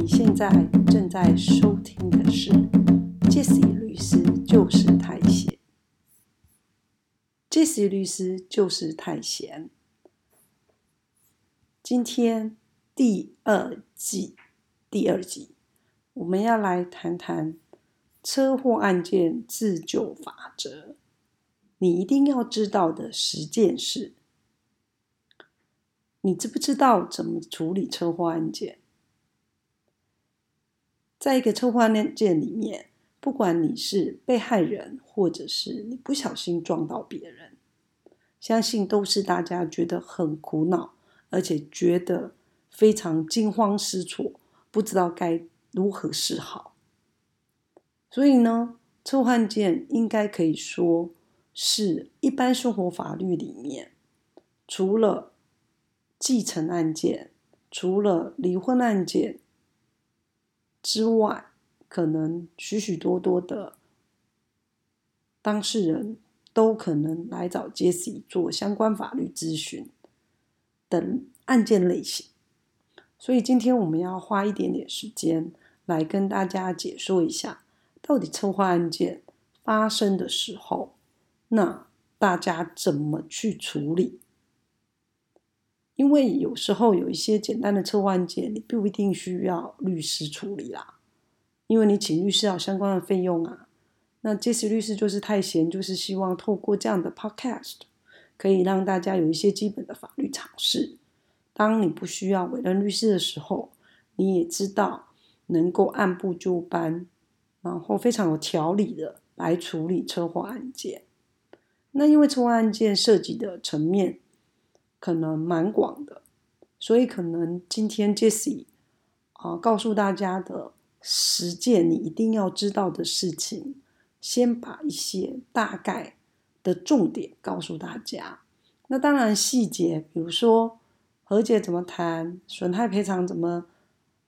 你现在正在收听的是杰西律师就是太闲。杰西律师就是太闲。今天第二季第二集，我们要来谈谈车祸案件自救法则。你一定要知道的十件事。你知不知道怎么处理车祸案件？在一个车祸案件里面，不管你是被害人，或者是你不小心撞到别人，相信都是大家觉得很苦恼，而且觉得非常惊慌失措，不知道该如何是好。所以呢，车祸案件应该可以说是一般生活法律里面，除了继承案件，除了离婚案件。之外，可能许许多多的当事人都可能来找 Jesse 做相关法律咨询等案件类型，所以今天我们要花一点点时间来跟大家解说一下，到底策划案件发生的时候，那大家怎么去处理？因为有时候有一些简单的车祸案件，你不一定需要律师处理啦，因为你请律师要相关的费用啊。那杰西律师就是太闲，就是希望透过这样的 podcast，可以让大家有一些基本的法律常识。当你不需要委任律师的时候，你也知道能够按部就班，然后非常有条理的来处理车祸案件。那因为车祸案件涉及的层面。可能蛮广的，所以可能今天 Jessie 啊告诉大家的十件你一定要知道的事情，先把一些大概的重点告诉大家。那当然细节，比如说和解怎么谈，损害赔偿怎么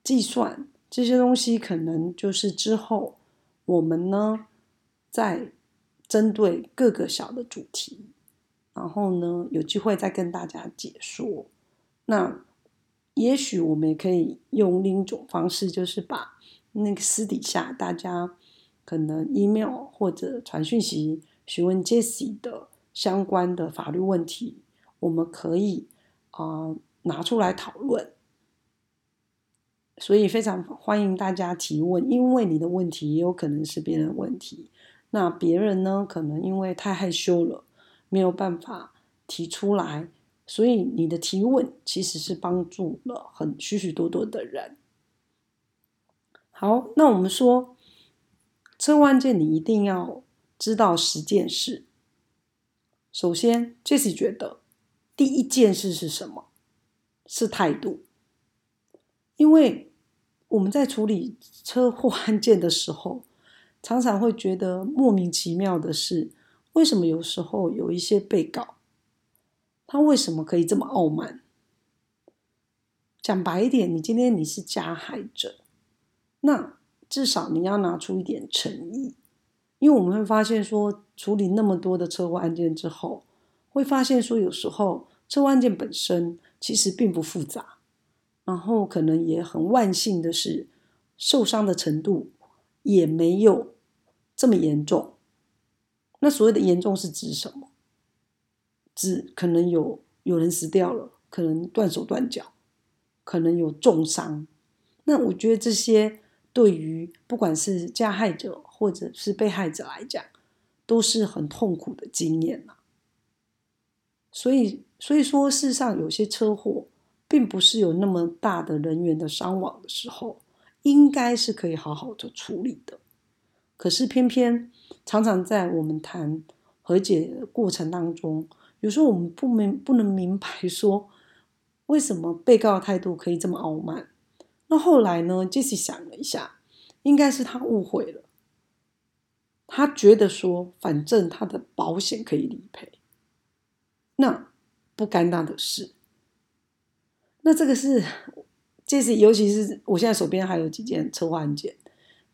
计算，这些东西可能就是之后我们呢在针对各个小的主题。然后呢，有机会再跟大家解说。那也许我们也可以用另一种方式，就是把那个私底下大家可能 email 或者传讯息询问 Jesse 的相关的法律问题，我们可以啊拿出来讨论。所以非常欢迎大家提问，因为你的问题也有可能是别人的问题。那别人呢，可能因为太害羞了。没有办法提出来，所以你的提问其实是帮助了很许许多多的人。好，那我们说车祸案件，你一定要知道十件事。首先，Jesse 觉得第一件事是什么？是态度，因为我们在处理车祸案件的时候，常常会觉得莫名其妙的是。为什么有时候有一些被告，他为什么可以这么傲慢？讲白一点，你今天你是加害者，那至少你要拿出一点诚意，因为我们会发现说，处理那么多的车祸案件之后，会发现说，有时候车祸案件本身其实并不复杂，然后可能也很万幸的是，受伤的程度也没有这么严重。那所谓的严重是指什么？指可能有有人死掉了，可能断手断脚，可能有重伤。那我觉得这些对于不管是加害者或者是被害者来讲，都是很痛苦的经验呐。所以，所以说，事实上有些车祸并不是有那么大的人员的伤亡的时候，应该是可以好好的处理的。可是偏偏常常在我们谈和解过程当中，有时候我们不明不能明白说，为什么被告态度可以这么傲慢？那后来呢？Jesse 想了一下，应该是他误会了，他觉得说，反正他的保险可以理赔，那不干他的事。那这个是 Jesse，尤其是我现在手边还有几件车祸案件。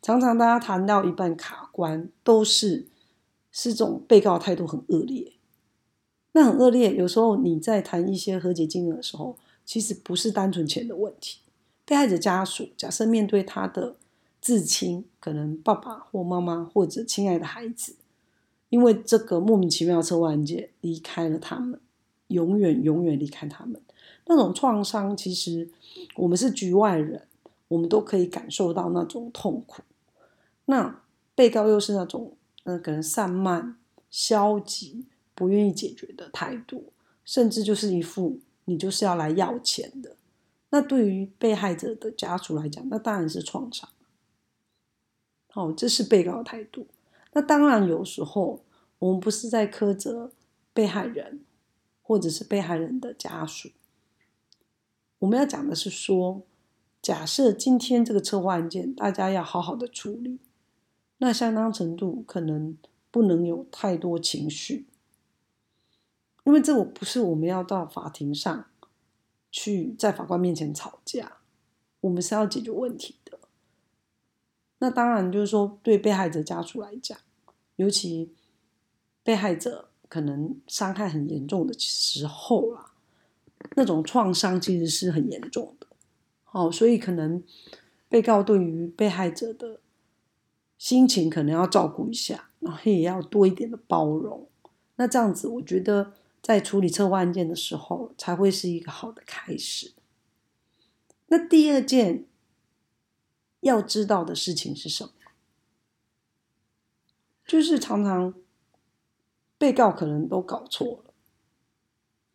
常常大家谈到一半卡关，都是是这种被告态度很恶劣。那很恶劣，有时候你在谈一些和解金额的时候，其实不是单纯钱的问题，被害者家属假设面对他的至亲，可能爸爸或妈妈或者亲爱的孩子，因为这个莫名其妙的车祸案件离开了他们，永远永远离开他们，那种创伤，其实我们是局外人，我们都可以感受到那种痛苦。那被告又是那种，嗯，可能散漫、消极、不愿意解决的态度，甚至就是一副你就是要来要钱的。那对于被害者的家属来讲，那当然是创伤。好，这是被告的态度。那当然，有时候我们不是在苛责被害人，或者是被害人的家属。我们要讲的是说，假设今天这个车祸案件，大家要好好的处理，那相当程度可能不能有太多情绪，因为这我不是我们要到法庭上。去在法官面前吵架，我们是要解决问题的。那当然就是说，对被害者家属来讲，尤其被害者可能伤害很严重的时候啦，那种创伤其实是很严重的。哦，所以可能被告对于被害者的心情可能要照顾一下，然后也要多一点的包容。那这样子，我觉得。在处理车祸案件的时候，才会是一个好的开始。那第二件要知道的事情是什么？就是常常被告可能都搞错了，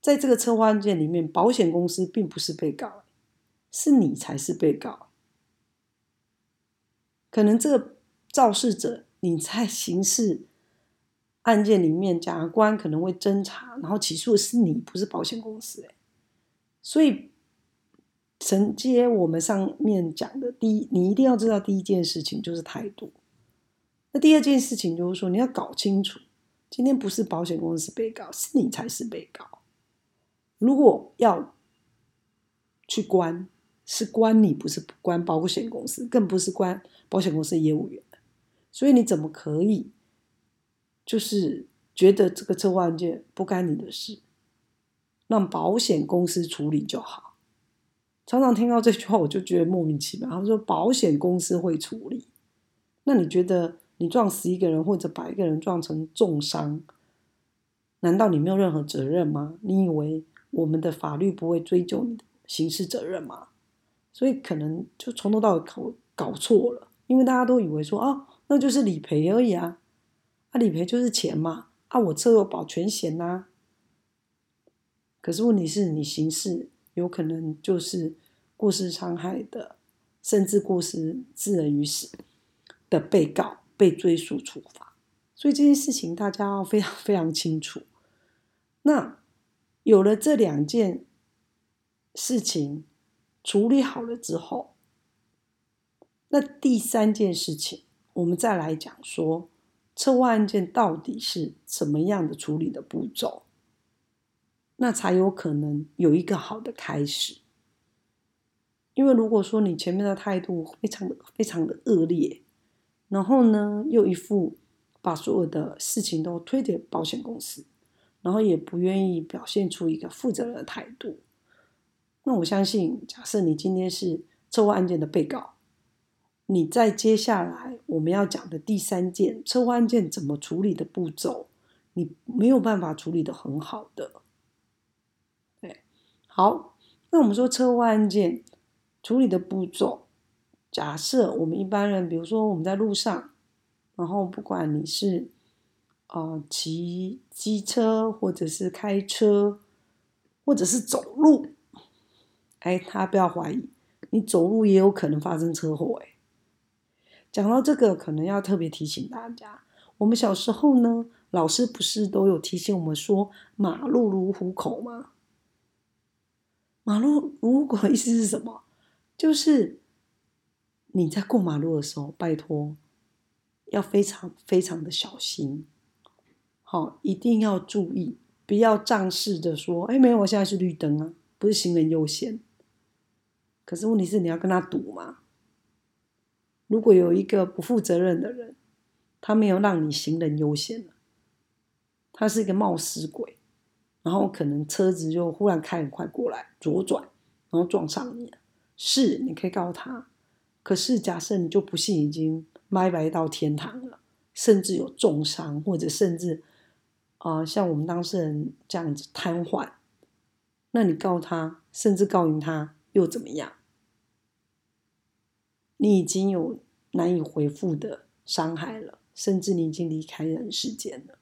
在这个车祸案件里面，保险公司并不是被告，是你才是被告。可能这个肇事者你在刑事。案件里面，检察官可能会侦查，然后起诉是你，不是保险公司。所以承接我们上面讲的，第一，你一定要知道第一件事情就是态度。那第二件事情就是说，你要搞清楚，今天不是保险公司被告，是你才是被告。如果要去关，是关你，不是关保险公司，更不是关保险公司的业务员。所以你怎么可以？就是觉得这个车祸案件不干你的事，让保险公司处理就好。常常听到这句话，我就觉得莫名其妙。他说保险公司会处理，那你觉得你撞死一个人或者把一个人撞成重伤，难道你没有任何责任吗？你以为我们的法律不会追究你的刑事责任吗？所以可能就从头到尾搞搞错了，因为大家都以为说啊，那就是理赔而已啊。啊，理赔就是钱嘛！啊，我车有保全险呐。可是问题是你刑事有可能就是过失伤害的，甚至过失致人于死的被告被追诉处罚。所以这件事情大家要非常非常清楚。那有了这两件事情处理好了之后，那第三件事情我们再来讲说。车祸案件到底是什么样的处理的步骤，那才有可能有一个好的开始。因为如果说你前面的态度非常的非常的恶劣，然后呢又一副把所有的事情都推给保险公司，然后也不愿意表现出一个负责任的态度，那我相信，假设你今天是车祸案件的被告。你在接下来我们要讲的第三件车祸案件怎么处理的步骤，你没有办法处理的很好的。对，好，那我们说车祸案件处理的步骤，假设我们一般人，比如说我们在路上，然后不管你是呃骑机车，或者是开车，或者是走路，哎，他不要怀疑，你走路也有可能发生车祸，哎。讲到这个，可能要特别提醒大家，我们小时候呢，老师不是都有提醒我们说“马路如虎口”吗？马路如虎口意思是什么？就是你在过马路的时候，拜托要非常非常的小心，好，一定要注意，不要仗势的说：“哎，没有，我现在是绿灯啊，不是行人优先。”可是问题是，你要跟他赌嘛？如果有一个不负责任的人，他没有让你行人优先他是一个冒失鬼，然后可能车子就忽然开很快过来左转，然后撞上你，是你可以告他，可是假设你就不幸已经迈白到天堂了，甚至有重伤，或者甚至啊、像我们当事人这样子瘫痪，那你告他，甚至告赢他又怎么样？你已经有难以回复的伤害了，甚至你已经离开人世间了，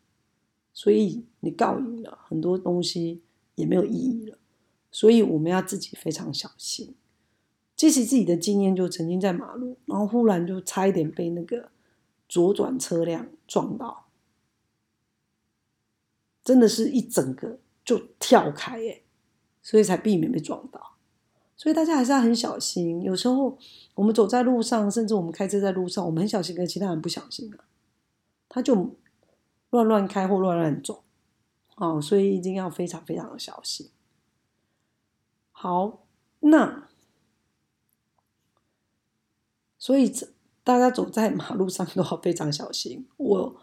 所以你告赢了，很多东西也没有意义了。所以我们要自己非常小心。即使自己的经验，就曾经在马路，然后忽然就差一点被那个左转车辆撞到，真的是一整个就跳开耶，所以才避免被撞到。所以大家还是要很小心。有时候我们走在路上，甚至我们开车在路上，我们很小心，跟其他人不小心啊，他就乱乱开或乱乱走，哦，所以一定要非常非常的小心。好，那所以这大家走在马路上都要非常小心。我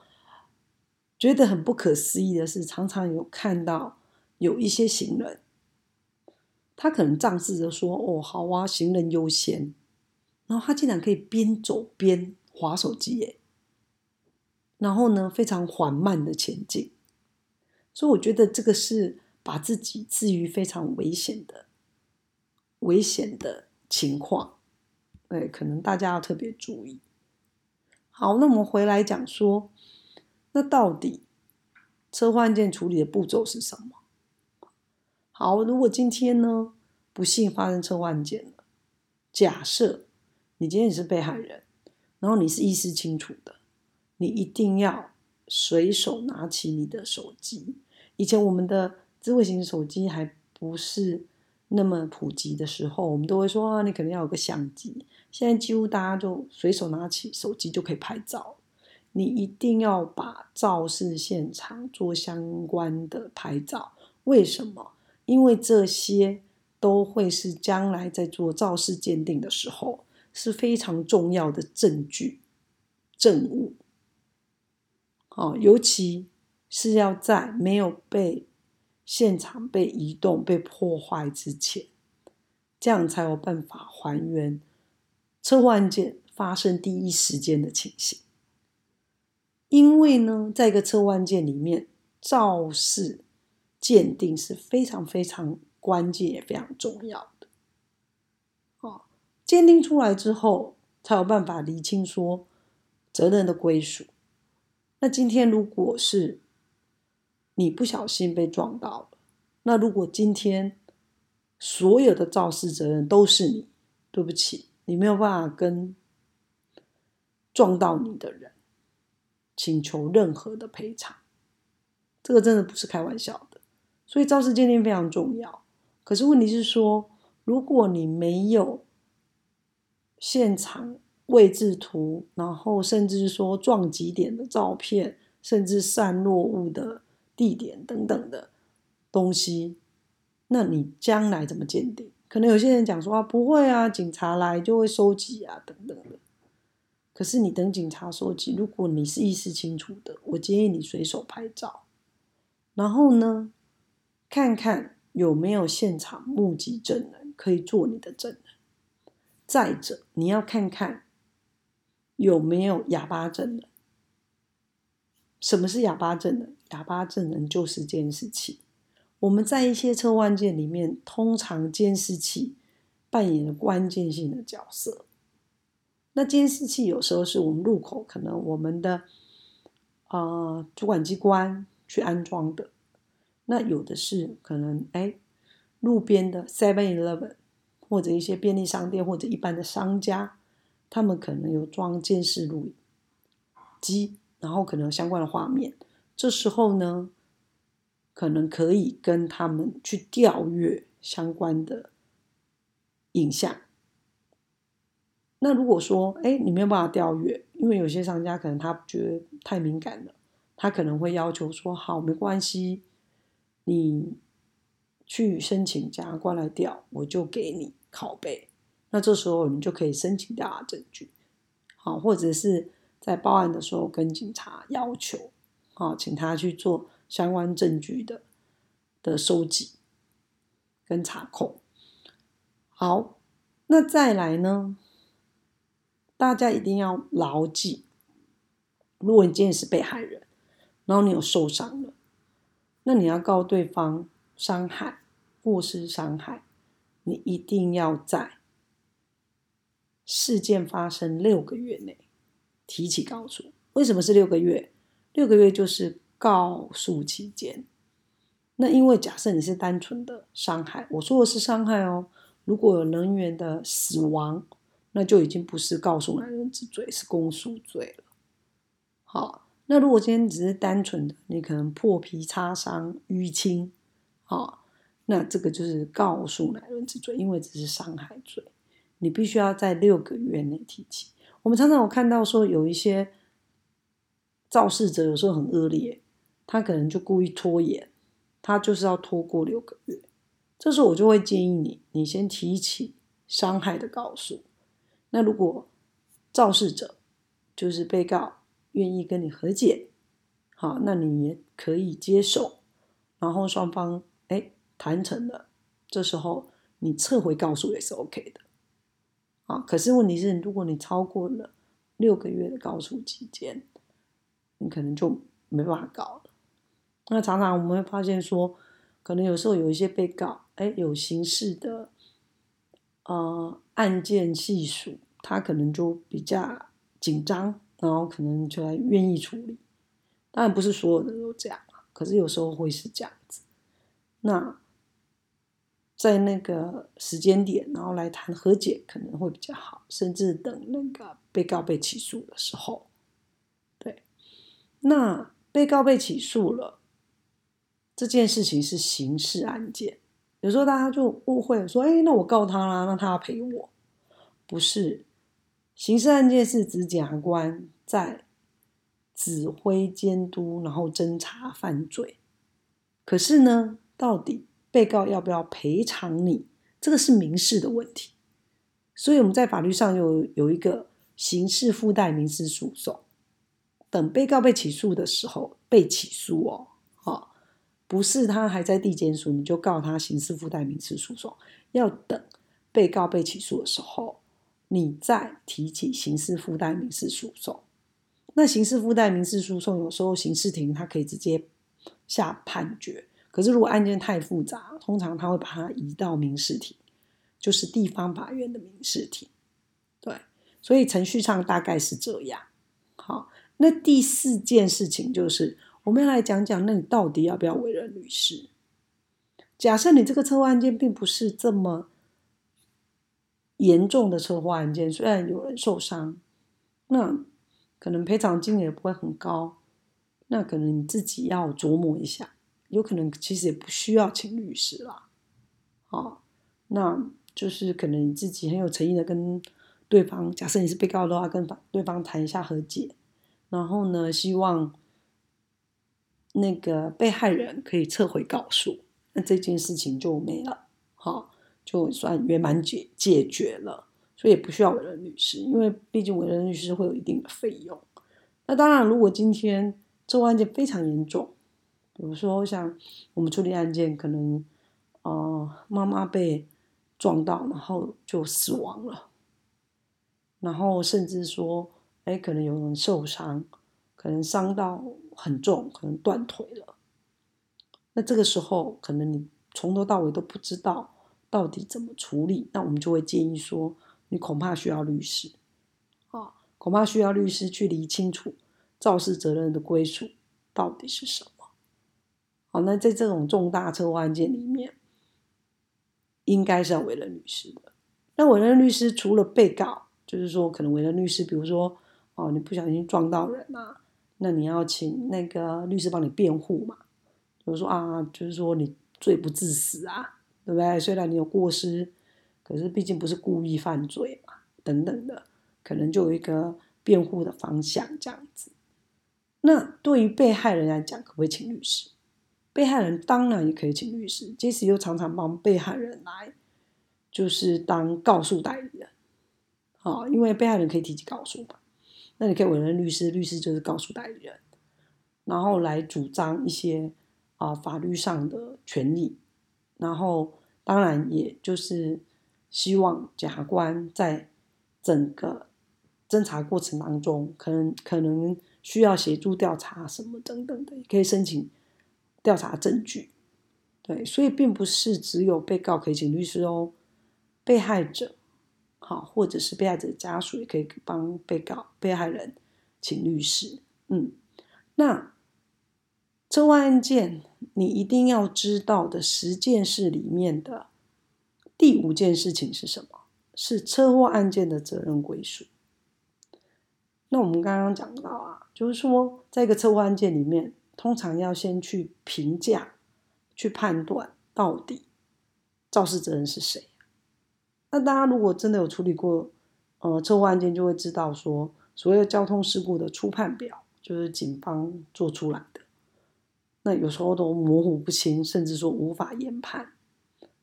觉得很不可思议的是，常常有看到有一些行人。他可能仗势着说：“哦，好啊，行人优先。”然后他竟然可以边走边划手机，耶！然后呢，非常缓慢的前进。所以我觉得这个是把自己置于非常危险的、危险的情况。对，可能大家要特别注意。好，那我们回来讲说，那到底车祸案件处理的步骤是什么？好，如果今天呢不幸发生车祸案件了，假设你今天你是被害人，然后你是意识清楚的，你一定要随手拿起你的手机。以前我们的智慧型手机还不是那么普及的时候，我们都会说啊，你可能要有个相机。现在几乎大家就随手拿起手机就可以拍照。你一定要把肇事现场做相关的拍照，为什么？因为这些都会是将来在做肇事鉴定的时候是非常重要的证据、证物。哦，尤其是要在没有被现场被移动、被破坏之前，这样才有办法还原车祸案件发生第一时间的情形。因为呢，在一个车祸案件里面，肇事。鉴定是非常非常关键也非常重要的。哦，鉴定出来之后，才有办法厘清说责任的归属。那今天如果是你不小心被撞到了，那如果今天所有的肇事责任都是你，对不起，你没有办法跟撞到你的人请求任何的赔偿。这个真的不是开玩笑。所以肇事鉴定非常重要，可是问题是说，如果你没有现场位置图，然后甚至说撞击点的照片，甚至散落物的地点等等的东西，那你将来怎么鉴定？可能有些人讲说啊，不会啊，警察来就会收集啊，等等的。可是你等警察收集，如果你是意识清楚的，我建议你随手拍照，然后呢？看看有没有现场目击证人可以做你的证人。再者，你要看看有没有哑巴证人。什么是哑巴证人？哑巴证人就是监视器。我们在一些车案件里面，通常监视器扮演了关键性的角色。那监视器有时候是我们路口可能我们的呃主管机关去安装的。那有的是可能哎，路边的 Seven Eleven 或者一些便利商店或者一般的商家，他们可能有装监视录影机，然后可能相关的画面。这时候呢，可能可以跟他们去调阅相关的影像。那如果说哎，你没有办法调阅，因为有些商家可能他觉得太敏感了，他可能会要求说好，没关系。你去申请检察官来调，我就给你拷贝。那这时候你就可以申请调查证据，好，或者是在报案的时候跟警察要求，好，请他去做相关证据的的收集跟查控。好，那再来呢？大家一定要牢记，如果你今天是被害人，然后你有受伤了，那你要告对方伤害过失伤害，你一定要在事件发生六个月内提起告诉。为什么是六个月？六个月就是告诉期间。那因为假设你是单纯的伤害，我说的是伤害哦。如果有人员的死亡，那就已经不是告诉男人之罪，是公诉罪了。好，那如果今天只是单纯的，你可能破皮擦伤、淤青，好，那这个就是告诉男人之罪，因为只是伤害罪，你必须要在六个月内提起。我们常常有看到说，有一些肇事者有时候很恶劣，他可能就故意拖延，他就是要拖过六个月。这时候我就会建议你，你先提起伤害的告诉。那如果肇事者就是被告愿意跟你和解，好，那你也可以接受，然后双方哎谈成了，这时候你撤回告诉也是 OK 的，啊，可是问题是，如果你超过了六个月的告诉期间，你可能就没办法告了。那常常我们会发现说，可能有时候有一些被告，哎，有刑事的。呃，案件系数，他可能就比较紧张，然后可能就来愿意处理。当然不是所有人都这样可是有时候会是这样子。那在那个时间点，然后来谈和解可能会比较好，甚至等那个被告被起诉的时候，对。那被告被起诉了，这件事情是刑事案件。有时候大家就误会说：“哎，那我告他啦，那他要赔我。”不是，刑事案件是指检察官在指挥监督，然后侦查犯罪。可是呢，到底被告要不要赔偿你，这个是民事的问题。所以我们在法律上有有一个刑事附带民事诉讼。等被告被起诉的时候，被起诉哦。好不是他还在地检署，你就告他刑事附带民事诉讼。要等被告被起诉的时候，你再提起刑事附带民事诉讼。那刑事附带民事诉讼有时候刑事庭他可以直接下判决，可是如果案件太复杂，通常他会把它移到民事庭，就是地方法院的民事庭。对，所以程序上大概是这样。好，那第四件事情就是。我们要来讲讲，那你到底要不要委任律师？假设你这个车祸案件并不是这么严重的车祸案件，虽然有人受伤，那可能赔偿金也不会很高，那可能你自己要琢磨一下，有可能其实也不需要请律师啦。好，那就是可能你自己很有诚意的跟对方，假设你是被告的话，跟对方谈一下和解，然后呢，希望。那个被害人可以撤回告诉，那这件事情就没了，好，就算圆满解解决了，所以也不需要委任律师，因为毕竟委任律师会有一定的费用。那当然，如果今天这个案件非常严重，比如说像我们处理案件，可能呃妈妈被撞到，然后就死亡了，然后甚至说，哎，可能有人受伤，可能伤到。很重，可能断腿了。那这个时候，可能你从头到尾都不知道到底怎么处理。那我们就会建议说，你恐怕需要律师啊，恐怕需要律师去理清楚肇事责任的归属到底是什么。好，那在这种重大车祸案件里面，应该是要委任律师的。那委任律师除了被告，就是说可能委任律师，比如说哦，你不小心撞到人啊。那你要请那个律师帮你辩护嘛？比如说啊，就是说你罪不至死啊，对不对？虽然你有过失，可是毕竟不是故意犯罪嘛，等等的，可能就有一个辩护的方向这样子。那对于被害人来讲，可不可以请律师？被害人当然也可以请律师，即使又常常帮被害人来，就是当告诉代理人，好，因为被害人可以提起告诉嘛。那你可以委任律师，律师就是告诉代理人，然后来主张一些啊法律上的权利，然后当然也就是希望检察官在整个侦查过程当中，可能可能需要协助调查什么等等的，也可以申请调查证据。对，所以并不是只有被告可以请律师哦，被害者好，或者是被害者家属也可以帮被告、被害人请律师。嗯，那车祸案件你一定要知道的十件事里面的第五件事情是什么？是车祸案件的责任归属。那我们刚刚讲到啊，就是说，在一个车祸案件里面，通常要先去评价。去判断到底肇事责任是谁？那大家如果真的有处理过呃车祸案件，就会知道说，所谓的交通事故的初判表就是警方做出来的，那有时候都模糊不清，甚至说无法研判。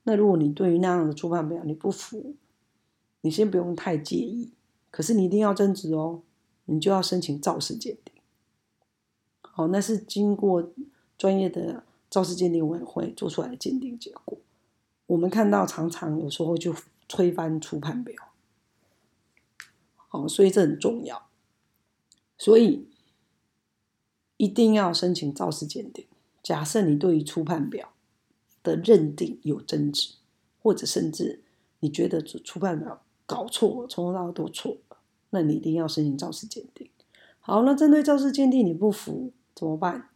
那如果你对于那样的初判表你不服，你先不用太介意，可是你一定要争执哦，你就要申请肇事鉴定。好，那是经过专业的。肇事鉴定委员会做出来的鉴定结果，我们看到常常有时候就推翻初判表，好，所以这很重要，所以一定要申请肇事鉴定。假设你对于初判表的认定有争执，或者甚至你觉得初判表搞错，从头到尾都错了，那你一定要申请肇事鉴定。好，那针对肇事鉴定你不服怎么办？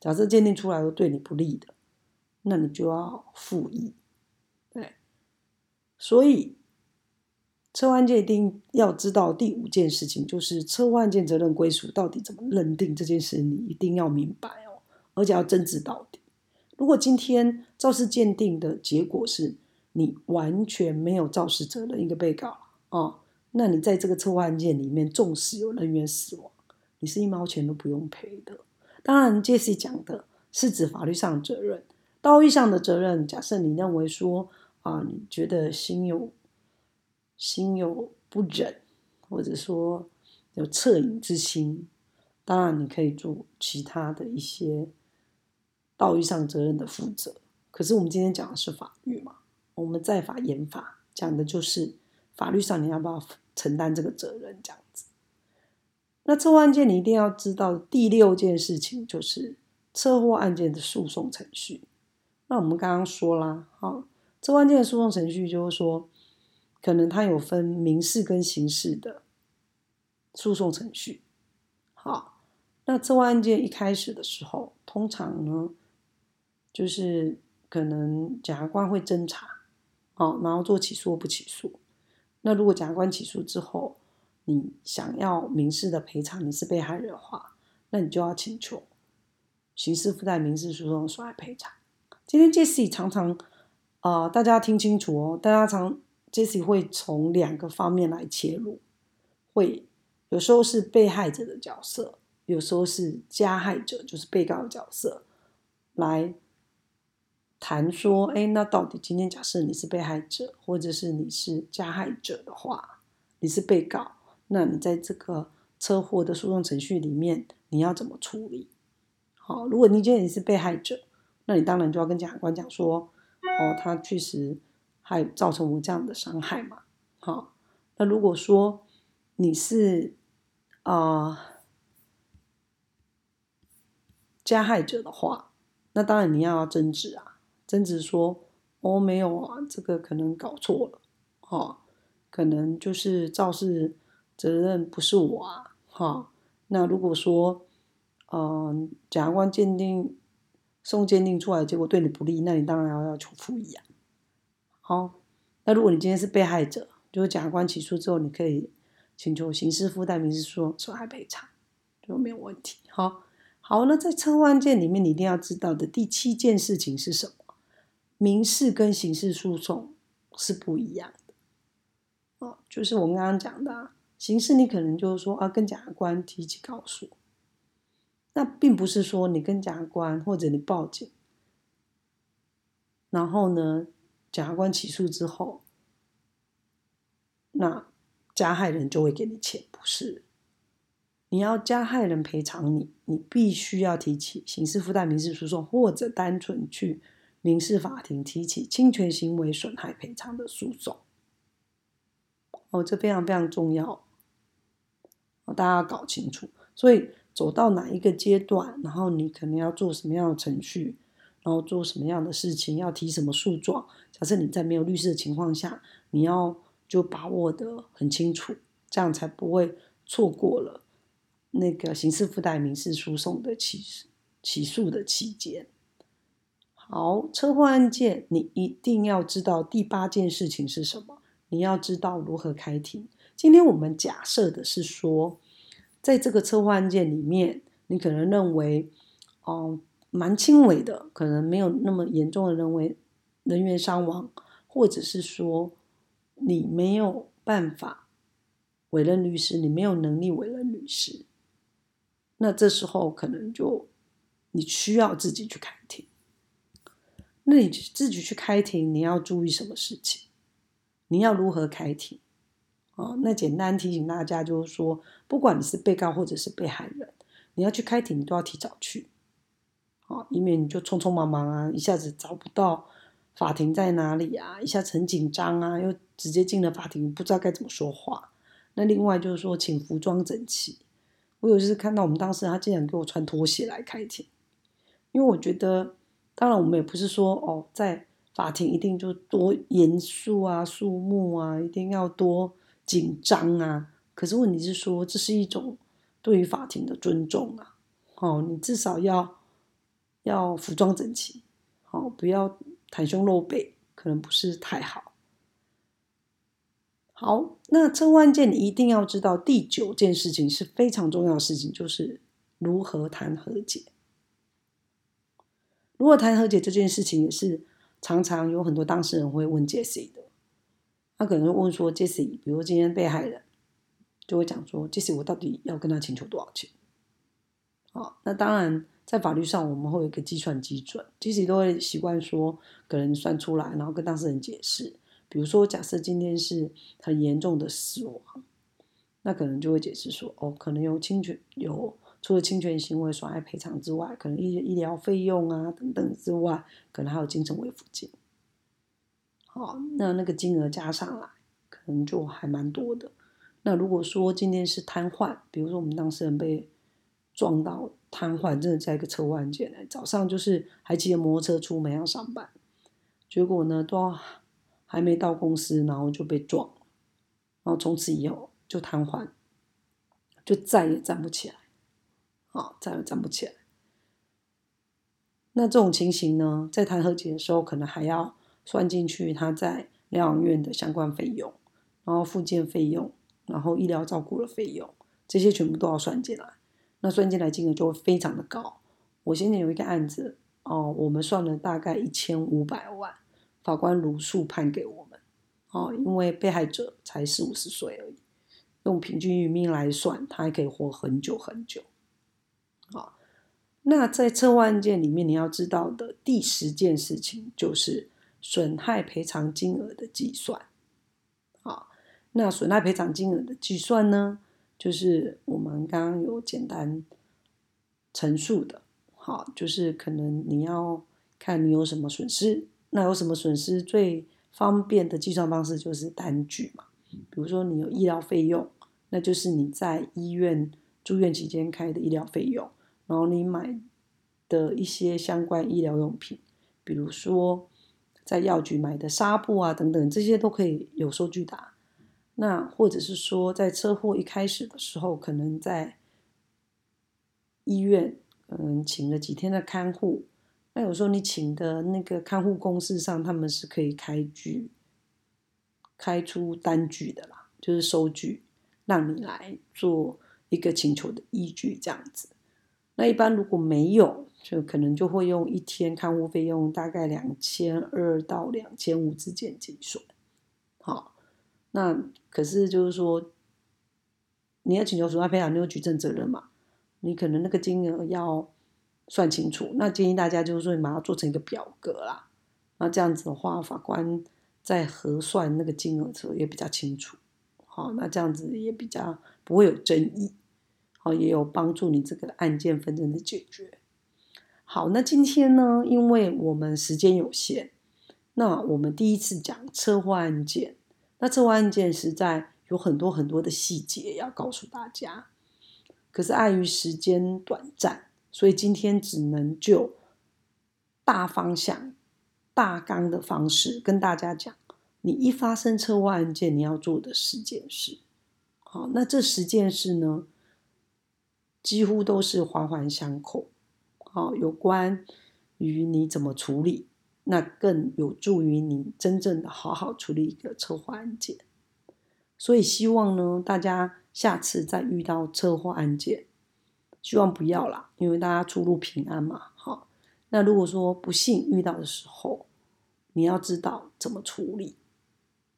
假设鉴定出来都对你不利的，那你就要复议。对，所以车祸案件一定要知道第五件事情，就是车祸案件责任归属到底怎么认定这件事，你一定要明白，而且要争执到底。如果今天肇事鉴定的结果是你完全没有肇事责任，一个被告啊，那你在这个车祸案件里面，纵使有人员死亡，你是一毛钱都不用赔的。当然，Jesse 讲的是指法律上的责任，道义上的责任。假设你认为说啊，你觉得心有心有不忍，或者说有恻隐之心，当然你可以做其他的一些道义上责任的负责。可是我们今天讲的是法律嘛，我们在法言法讲的就是法律上你要不要承担这个责任，这样子。那车祸案件，你一定要知道第六件事情，就是车祸案件的诉讼程序。那我们刚刚说啦，好，车祸案件的诉讼程序就是说，可能它有分民事跟刑事的诉讼程序。好，那车祸案件一开始的时候，通常呢，就是可能检察官会侦查，哦，然后做起诉或不起诉。那如果检察官起诉之后，你想要民事的赔偿，你是被害人的话，那你就要请求刑事附带民事诉讼损害赔偿。今天 Jesse 常常，啊，大家听清楚哦，大家常 Jesse 会从两个方面来切入，会有时候是被害者的角色，有时候是加害者，就是被告的角色，来谈说，哎，那到底今天假设你是被害者，或者是你是加害者的话，你是被告。那你在这个车祸的诉讼程序里面，你要怎么处理？好，如果你觉得你是被害者，那你当然就要跟检察官讲说，哦，他确实还造成我这样的伤害嘛。好，那如果说你是啊加害者的话，那当然你要争执啊，曾子说，哦，没有啊，这个可能搞错了，哦，可能就是肇事。责任不是我啊，哈。那如果说，嗯，检察官鉴定送鉴定出来结果对你不利，那你当然要要求复议啊。好，那如果你今天是被害者，就是检察官起诉之后，你可以请求刑事附带民事诉讼损害赔偿，就没有问题。好，好，那在车祸案件里面，你一定要知道的第七件事情是什么？民事跟刑事诉讼是不一样的。哦，就是我们刚刚讲的。啊刑事你可能就是说啊，跟检察官提起告诉，那并不是说你跟检察官或者你报警，然后呢，检察官起诉之后，那加害人就会给你钱，不是？你要加害人赔偿你，你必须要提起刑事附带民事诉讼，或者单纯去民事法庭提起侵权行为损害赔偿的诉讼。哦，这非常非常重要，大家要搞清楚。所以走到哪一个阶段，然后你可能要做什么样的程序，然后做什么样的事情，要提什么诉状。假设你在没有律师的情况下，你要就把握的很清楚，这样才不会错过了那个刑事附带民事诉讼的起起诉的期间。好，车祸案件你一定要知道第八件事情是什么。你要知道如何开庭。今天我们假设的是说，在这个车祸案件里面，你可能认为，哦，蛮轻微的，可能没有那么严重的人为人员伤亡，或者是说你没有办法委任律师，你没有能力委任律师，那这时候可能就你需要自己去开庭。那你自己去开庭，你要注意什么事情？你要如何开庭？哦，那简单提醒大家，就是说，不管你是被告或者是被害人，你要去开庭，你都要提早去，哦，以免你就匆匆忙忙啊，一下子找不到法庭在哪里啊，一下子很紧张啊，又直接进了法庭，不知道该怎么说话。那另外就是说，请服装整齐。我有次看到我们当时他竟然给我穿拖鞋来开庭，因为我觉得，当然我们也不是说哦，在。法庭一定就多严肃啊，肃穆啊，一定要多紧张啊。可是问题是说，这是一种对于法庭的尊重啊。哦，你至少要要服装整齐，好，不要袒胸露背，可能不是太好。好，那车祸案件你一定要知道第九件事情是非常重要的事情，就是如何谈和解。如果谈和解这件事情也是。常常有很多当事人会问 Jesse 的，他可能会问说：“Jesse，比如今天被害人就会讲说，Jesse，我到底要跟他请求多少钱？”好，那当然在法律上我们会有一个计算基准，Jesse 都会习惯说，可能算出来，然后跟当事人解释。比如说，假设今天是很严重的死亡，那可能就会解释说：“哦，可能有侵权，有。”除了侵权行为损害赔偿之外，可能医医疗费用啊等等之外，可能还有精神慰抚金。好，那那个金额加上来，可能就还蛮多的。那如果说今天是瘫痪，比如说我们当事人被撞到瘫痪，真的在一个车祸案件，早上就是还骑着摩托车出门要上班，结果呢都还没到公司，然后就被撞，然后从此以后就瘫痪，就再也站不起来。啊，再也站不起来。那这种情形呢，在谈和解的时候，可能还要算进去他在疗养院的相关费用，然后复健费用，然后医疗照顾的费用，这些全部都要算进来。那算进来金额就会非常的高。我现在有一个案子哦，我们算了大概一千五百万，法官如数判给我们。哦，因为被害者才四五十岁而已，用平均余命来算，他还可以活很久很久。好，那在车祸案件里面，你要知道的第十件事情就是损害赔偿金额的计算。好，那损害赔偿金额的计算呢，就是我们刚刚有简单陈述的。好，就是可能你要看你有什么损失，那有什么损失最方便的计算方式就是单据嘛。比如说你有医疗费用，那就是你在医院。住院期间开的医疗费用，然后你买的一些相关医疗用品，比如说在药局买的纱布啊等等，这些都可以有收据的。那或者是说，在车祸一开始的时候，可能在医院嗯请了几天的看护，那有时候你请的那个看护公司上，他们是可以开具开出单据的啦，就是收据让你来做。一个请求的依据这样子，那一般如果没有，就可能就会用一天看护费用大概两千二到两千五之间计算。好，那可是就是说，你要请求损害赔偿，你有举证责任嘛？你可能那个金额要算清楚。那建议大家就是说，你把它做成一个表格啦。那这样子的话，法官在核算那个金额的时候也比较清楚。好，那这样子也比较不会有争议。哦，也有帮助你这个案件纷争的解决。好，那今天呢，因为我们时间有限，那我们第一次讲车祸案件。那车祸案件实在有很多很多的细节要告诉大家。可是碍于时间短暂，所以今天只能就大方向、大纲的方式跟大家讲。你一发生车祸案件，你要做的十件事。好，那这十件事呢，几乎都是环环相扣。好，有关于你怎么处理，那更有助于你真正的好好处理一个车祸案件。所以希望呢，大家下次再遇到车祸案件，希望不要啦，因为大家出入平安嘛。好，那如果说不幸遇到的时候，你要知道怎么处理。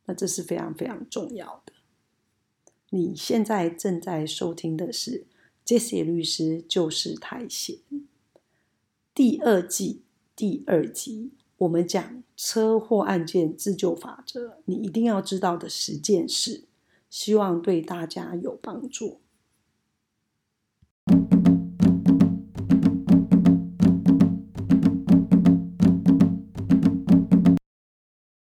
那这是非常非常重要的。你现在正在收听的是《杰西律师就是太闲》第二季第二集，我们讲车祸案件自救法则，你一定要知道的十件事，希望对大家有帮助。